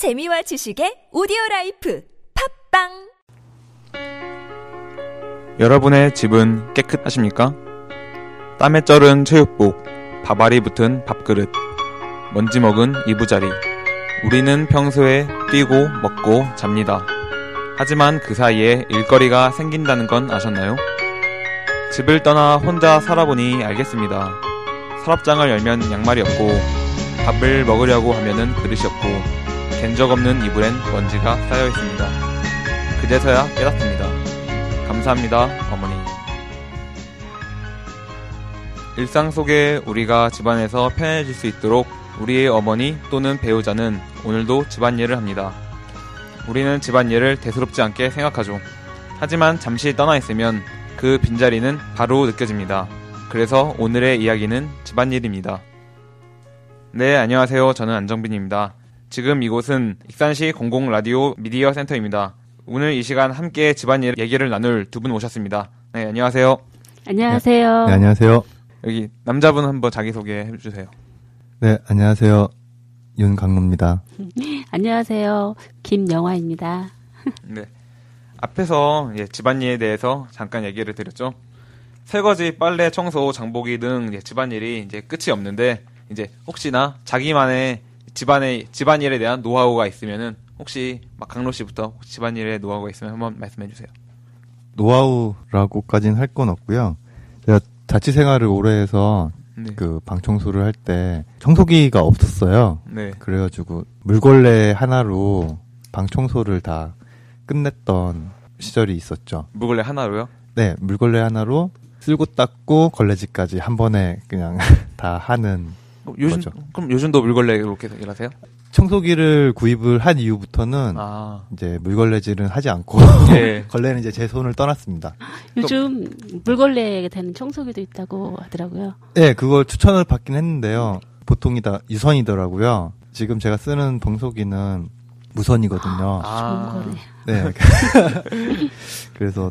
재미와 지식의 오디오 라이프 팟빵 여러분의 집은 깨끗하십니까? 땀에 쩔은 체육복, 밥알이 붙은 밥그릇, 먼지 먹은 이부자리. 우리는 평소에 뛰고 먹고 잡니다. 하지만 그 사이에 일거리가 생긴다는 건 아셨나요? 집을 떠나 혼자 살아보니 알겠습니다. 서랍장을 열면 양말이 없고, 밥을 먹으려고 하면은 그릇이 없고, 갠적 없는 이불엔 먼지가 쌓여 있습니다. 그제서야 깨닫습니다. 감사합니다, 어머니. 일상 속에 우리가 집안에서 편해질 수 있도록 우리의 어머니 또는 배우자는 오늘도 집안일을 합니다. 우리는 집안일을 대수롭지 않게 생각하죠. 하지만 잠시 떠나 있으면 그 빈자리는 바로 느껴집니다. 그래서 오늘의 이야기는 집안일입니다. 네, 안녕하세요. 저는 안정빈입니다. 지금 이곳은 익산시 공공 라디오 미디어 센터입니다. 오늘 이 시간 함께 집안일 얘기를 나눌 두 분 오셨습니다. 네, 안녕하세요. 안녕하세요. 네, 안녕하세요. 여기 남자분 한번 자기소개 해주세요. 네, 안녕하세요. 윤강로입니다. 안녕하세요. 김영화입니다. 네. 앞에서 예, 집안일에 대해서 잠깐 얘기를 드렸죠. 설거지, 빨래, 청소, 장보기 등 예, 집안일이 이제 끝이 없는데 이제 혹시나 자기만의 집안의 집안일에 대한 노하우가 있으면은 혹시 막 강로 씨부터 집안일에 노하우가 있으면 한번 말씀해 주세요. 노하우라고까지는 할 건 없고요. 제가 자취 생활을 오래 해서 네. 그 방 청소를 할 때 청소기가 없었어요. 네. 그래가지고 물걸레 하나로 방 청소를 다 끝냈던 시절이 있었죠. 물걸레 하나로요? 네, 물걸레 하나로 쓸고 닦고 걸레질까지 한 번에 그냥 다 하는 어, 요즘 그렇죠. 그럼 요즘도 물걸레 이렇게 일하세요? 청소기를 구입을 한 이후부터는 아. 이제 물걸레질은 하지 않고 예. 걸레는 이제 제 손을 떠났습니다. 요즘 물걸레 되는 청소기도 있다고 하더라고요. 네, 그걸 추천을 받긴 했는데요. 보통이 다 유선이더라고요. 지금 제가 쓰는 봉소기는 무선이거든요. 아. 좋은 거네. 네. 그래서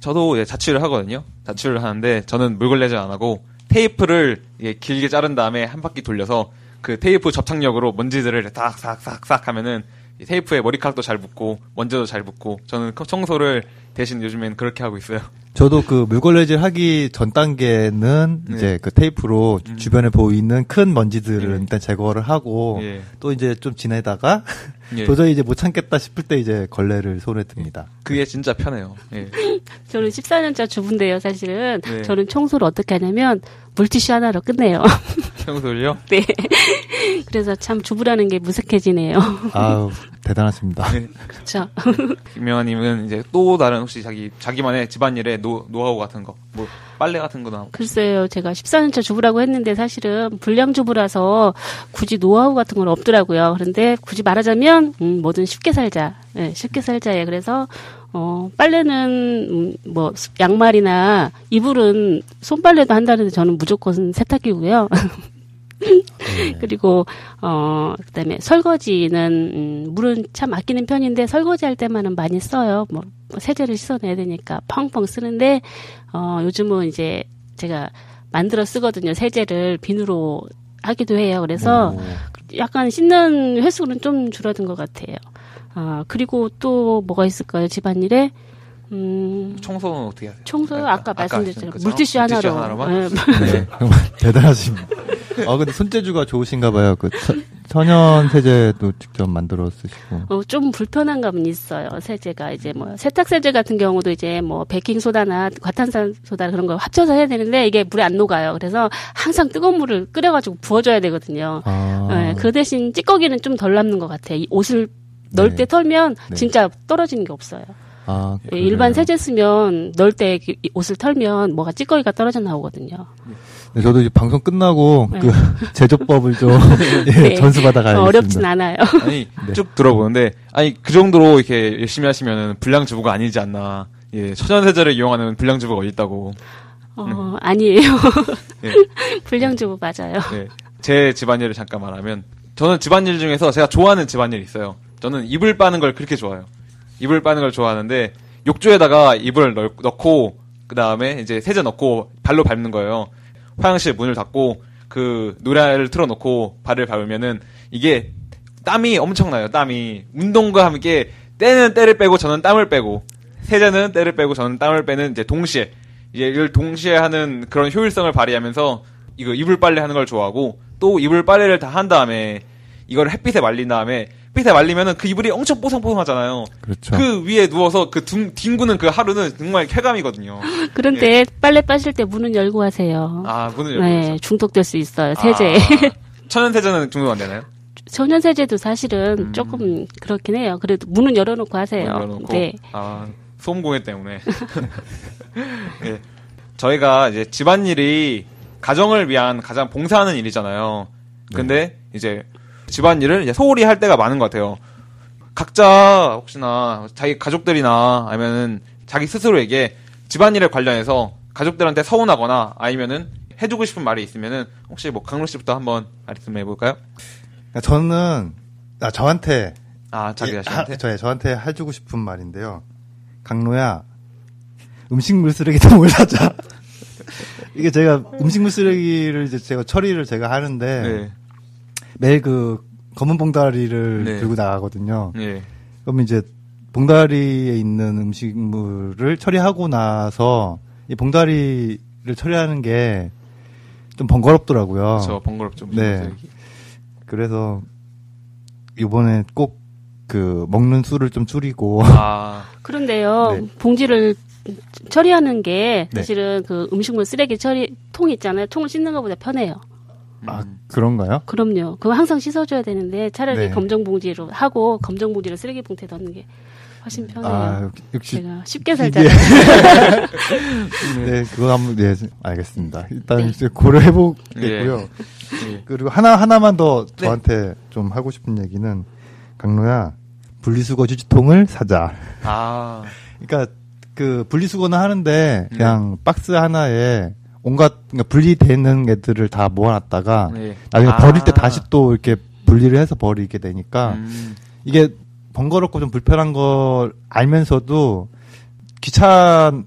저도 예, 자취를 하거든요. 자취를 하는데 저는 물걸레질 안 하고 테이프를 예, 길게 자른 다음에 한 바퀴 돌려서 그 테이프 접착력으로 먼지들을 싹싹싹싹 하면은 이 테이프에 머리카락도 잘 붙고 먼지도 잘 붙고 저는 그 청소를 대신 요즘엔 그렇게 하고 있어요. 저도 그 물걸레질 하기 전 단계는 네. 이제 그 테이프로 음. 주변에 보이는 큰 먼지들을 네. 일단 제거를 하고 예. 또 이제 좀 지내다가 예. 도저히 이제 못 참겠다 싶을 때 이제 걸레를 손에 듭니다. 그게 진짜 편해요. 예. 저는 14년차 주부인데요, 사실은. 네. 저는 청소를 어떻게 하냐면 물티슈 하나로 끝내요. 청소를요? 네. 그래서 참 주부라는 게 무색해지네요. 아우 대단하십니다. 네. 그렇죠. 김명환님은 이제 또 다른 혹시 자기 자기만의 집안일에 노, 노하우 같은 거, 뭐 빨래 같은 거나 글쎄요, 제가 14년차 주부라고 했는데 사실은 불량 주부라서 굳이 노하우 같은 건 없더라고요. 그런데 굳이 말하자면 음, 뭐든 쉽게 살자, 예, 쉽게 살자예. 그래서 어, 빨래는 음, 뭐 양말이나 이불은 손빨래도 한다는데 저는 무조건 세탁기고요. 네. 그리고 어 그다음에 설거지는 음, 물은 참 아끼는 편인데 설거지 할 때만은 많이 써요. 뭐 세제를 씻어내야 되니까 펑펑 쓰는데 어 요즘은 이제 제가 만들어 쓰거든요. 세제를 비누로 하기도 해요. 그래서 오. 약간 씻는 횟수는 좀 줄어든 것 같아요. 아 그리고 또 뭐가 있을까요? 집안일에 음 청소는 어떻게 하세요? 청소요? 아까, 말씀드렸잖아요. 그죠? 물티슈 하나로. 하나로만? 예. 네, 정말 대단하십니다. 아 근데 손재주가 좋으신가 봐요. 그 천- 천연 세제도 직접 만들어 쓰시고. 어, 좀 불편한 감은 있어요. 세제가 이제 뭐 세탁 세제 같은 경우도 이제 뭐 베이킹 소다나 과탄산 소다 그런 거 합쳐서 해야 되는데 이게 물에 안 녹아요. 그래서 항상 뜨거운 물을 끓여가지고 부어줘야 되거든요. 아, 예, 그 대신 찌꺼기는 좀 덜 남는 것 같아요. 이 옷을 넣을 네. 때 털면 네. 진짜 떨어지는 게 없어요. 아, 예, 그래요. 일반 세제 쓰면 넣을 때 이- 이 옷을 털면 뭐가 찌꺼기가 떨어져 나오거든요. 네, 저도 이제 방송 끝나고 네. 그 제조법을 좀 예, 네. 전수 받아 가야겠습니다. 어, 어렵진 않아요. 아니 네. 쭉 들어보는데 아니 그 정도로 이렇게 열심히 하시면은 불량 주부가 아니지 않나. 예, 천연 세제를 이용하는 불량 주부가 어디 있다고. 어, 아니에요. 예. 불량주부 맞아요. 네. 제 집안일을 잠깐 말하면 저는 집안일 중에서 제가 좋아하는 집안일이 있어요. 저는 이불 빠는 걸 그렇게 좋아해요. 이불 빠는 걸 좋아하는데 욕조에다가 이불을 넣, 넣고 그 다음에 이제 세제 넣고 발로 밟는 거예요. 화장실 문을 닫고 그 노래를 틀어놓고 발을 밟으면은 이게 땀이 엄청나요. 땀이 운동과 함께 때는 때를 빼고 저는 땀을 빼고 세자는 때를 빼고 저는 땀을 빼는 이제 동시에 이제 이걸 동시에 하는 그런 효율성을 발휘하면서 이거 이불 빨래 하는 걸 좋아하고 또 이불 빨래를 다 한 다음에 이걸 햇빛에 말린 다음에 햇빛에 말리면은 그 이불이 엄청 뽀송뽀송하잖아요. 그렇죠. 그 위에 누워서 그 둥, 뒹구는 그 하루는 정말 쾌감이거든요. 그런데 빨래 빠실 때 문은 열고 하세요. 예. 아, 문을 열고 네. 중독될 수 있어요. 세제. 아, 천연 세제는 중독 안 되나요? 천연 세제도 사실은 음. 조금 그렇긴 해요. 그래도 문은 열어놓고 하세요. 열어놓고. 네. 아, 소음공해 때문에. 예. 저희가 이제 집안일이 가정을 위한 가장 봉사하는 일이잖아요. 근데 이제 집안일을 이제 소홀히 할 때가 많은 것 같아요. 각자 혹시나 자기 가족들이나 아니면은 자기 스스로에게 집안일에 관련해서 가족들한테 서운하거나 아니면은 해주고 싶은 말이 있으면은 혹시 뭐 강로 씨부터 한번 말씀해 볼까요? 그러니까 저는 아, 저한테 아 자기 예, 자신한테 하, 저, 저한테 해주고 싶은 말인데요. 강로야, 음식물 쓰레기 통을 사자. 이게 제가 음식물 쓰레기를 이제 제가 처리를 제가 하는데 네, 매일 그 검은 봉다리를 네. 들고 나가거든요. 예, 그럼 이제 봉다리에 있는 음식물을 처리하고 나서 이 봉다리를 처리하는 게 좀 번거롭더라고요. 저 번거롭죠. 네. 쓰레기. 그래서 이번에 꼭 그 먹는 수를 좀 줄이고 아, 그런데요, 네. 봉지를 처리하는 게 네. 사실은 그 음식물 쓰레기 처리 통 있잖아요. 통을 씻는 것보다 편해요. 아 그런가요? 그럼요. 그거 항상 씻어줘야 되는데 차라리 네. 검정 봉지로 하고 검정 봉지를 쓰레기 봉투에 넣는 게 훨씬 편해요. 아 역시 제가 쉽게 살잖아요. 네 그거 한번 네 알겠습니다. 일단 네. 이제 고려해 보겠고요. 예. 그리고 하나 하나만 더 저한테 좀 하고 싶은 얘기는 강로야 분리수거 휴지통을 사자. 아, 그러니까 그 분리수거는 하는데 그냥 박스 하나에 온갖 그러니까 분리되는 애들을 다 모아놨다가 네. 나중에 아. 버릴 때 다시 또 이렇게 분리를 해서 버리게 되니까 음, 이게 번거롭고 좀 불편한 걸 알면서도 귀찮아서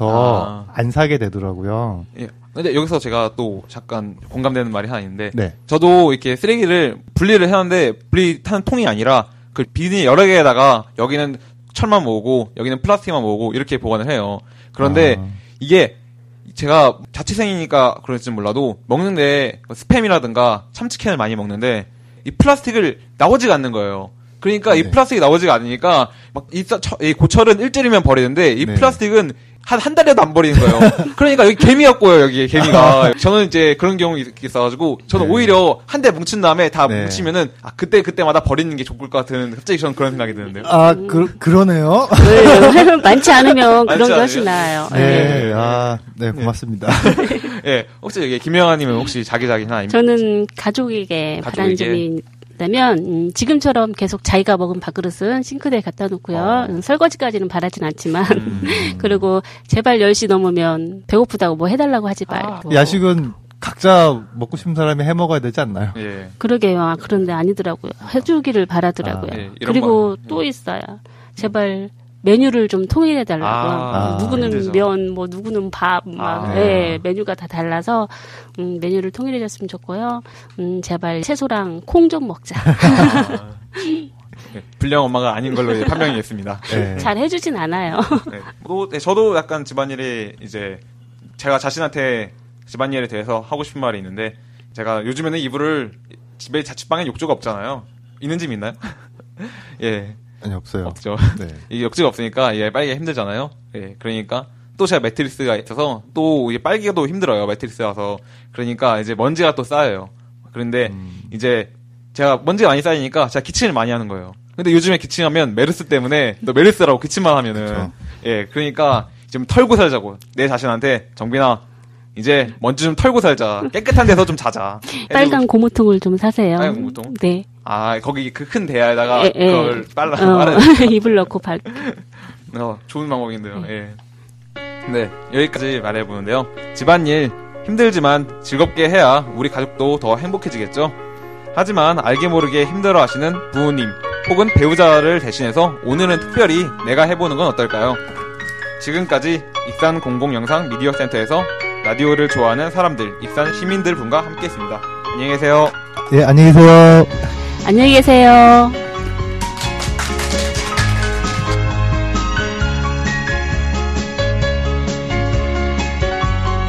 아. 안 사게 되더라고요. 예. 근데 여기서 제가 또 잠깐 공감되는 말이 하나 있는데, 네. 저도 이렇게 쓰레기를 분리를 하는데 분리하는 통이 아니라 그 비닐 여러 개에다가 여기는 철만 모으고 여기는 플라스틱만 모으고 이렇게 보관을 해요. 그런데 아. 이게 제가 자취생이니까 그럴지 몰라도 먹는데 스팸이라든가 참치캔을 많이 먹는데 이 플라스틱을 나오지가 않는 거예요. 그러니까 이 네. 플라스틱이 나오지가 않으니까 막 이, 이 고철은 일주일이면 버리는데 이 네. 플라스틱은 한 한 달에도 안 버리는 거예요. 그러니까 여기 개미였고요 여기 개미가. 저는 이제 그런 경우 있- 있어가지고 저는 네. 오히려 한 대 뭉친 다음에 다 네. 뭉치면은 아 그때 그때마다 버리는 게 좋을 것 같은 갑자기 저는 그런 생각이 드는데요. 아, 그, 그러네요. 네, 많지 않으면 많지 그런? 훨씬 나아요. 네, 아, 네, 고맙습니다. 예, 혹시 여기 김영아님은 혹시 자기 자기 하나 입- 저는 가족에게 가족에게. 점이 있다면 음, 지금처럼 계속 자기가 먹은 밥그릇은 싱크대에 갖다 놓고요. 어. 음, 설거지까지는 바라진 않지만 음. 그리고 제발 10시 넘으면 배고프다고 뭐 해달라고 하지 말고 야식은 각자 먹고 싶은 사람이 해 먹어야 되지 않나요? 예. 그러게요. 아, 그런데 아니더라고요. 해주기를 바라더라고요. 아, 예, 그리고 거. 또 있어요. 제발 메뉴를 좀 통일해 달라고. 아, 누구는 힘들죠. 면, 뭐 누구는 밥, 막 아. 예, 메뉴가 다 달라서 음, 메뉴를 통일해 줬으면 좋고요. 음, 제발 채소랑 콩 좀 먹자. 예, 불량 엄마가 아닌 걸로 판명이 됐습니다. 네. 잘 해주진 않아요. 네. 또, 네, 저도 약간 집안일에 이제 제가 자신한테 집안일에 대해서 하고 싶은 말이 있는데 제가 요즘에는 이불을 집에 자취방에 욕조가 없잖아요. 있는 집 있나요? 예, 아니, 없어요. 없죠. 네. 이 욕조가 없으니까 예, 빨기가 힘들잖아요. 예, 그러니까 또 제가 매트리스가 있어서 또 이게 빨기가 또 힘들어요. 매트리스라서 그러니까 이제 먼지가 또 쌓여요. 그런데 음. 이제 제가 먼지가 많이 쌓이니까 제가 기침을 많이 하는 거예요. 근데 요즘에 기침하면 메르스 때문에 너 메르스라고 기침만 하면은 그쵸. 예 그러니까 좀 털고 살자고 내 자신한테 정빈아 이제 먼지 좀 털고 살자 깨끗한 데서 좀 자자 빨간 고무통을 좀 사세요. 빨간 고무통? 네. 아 거기 그 큰 대야에다가 예, 예. 그걸 빨라 어, 빨아 입을 넣고 발. 어, 좋은 방법인데요. 예. 네, 여기까지 말해보는데요. 집안일 힘들지만 즐겁게 해야 우리 가족도 더 행복해지겠죠? 하지만 알게 모르게 힘들어 하시는 부모님 혹은 배우자를 대신해서 오늘은 특별히 내가 해보는 건 어떨까요? 지금까지 익산 공공영상 미디어 센터에서 라디오를 좋아하는 사람들, 익산 시민들 분과 함께 했습니다. 안녕히 계세요. 예, 안녕히 계세요. 안녕히 계세요.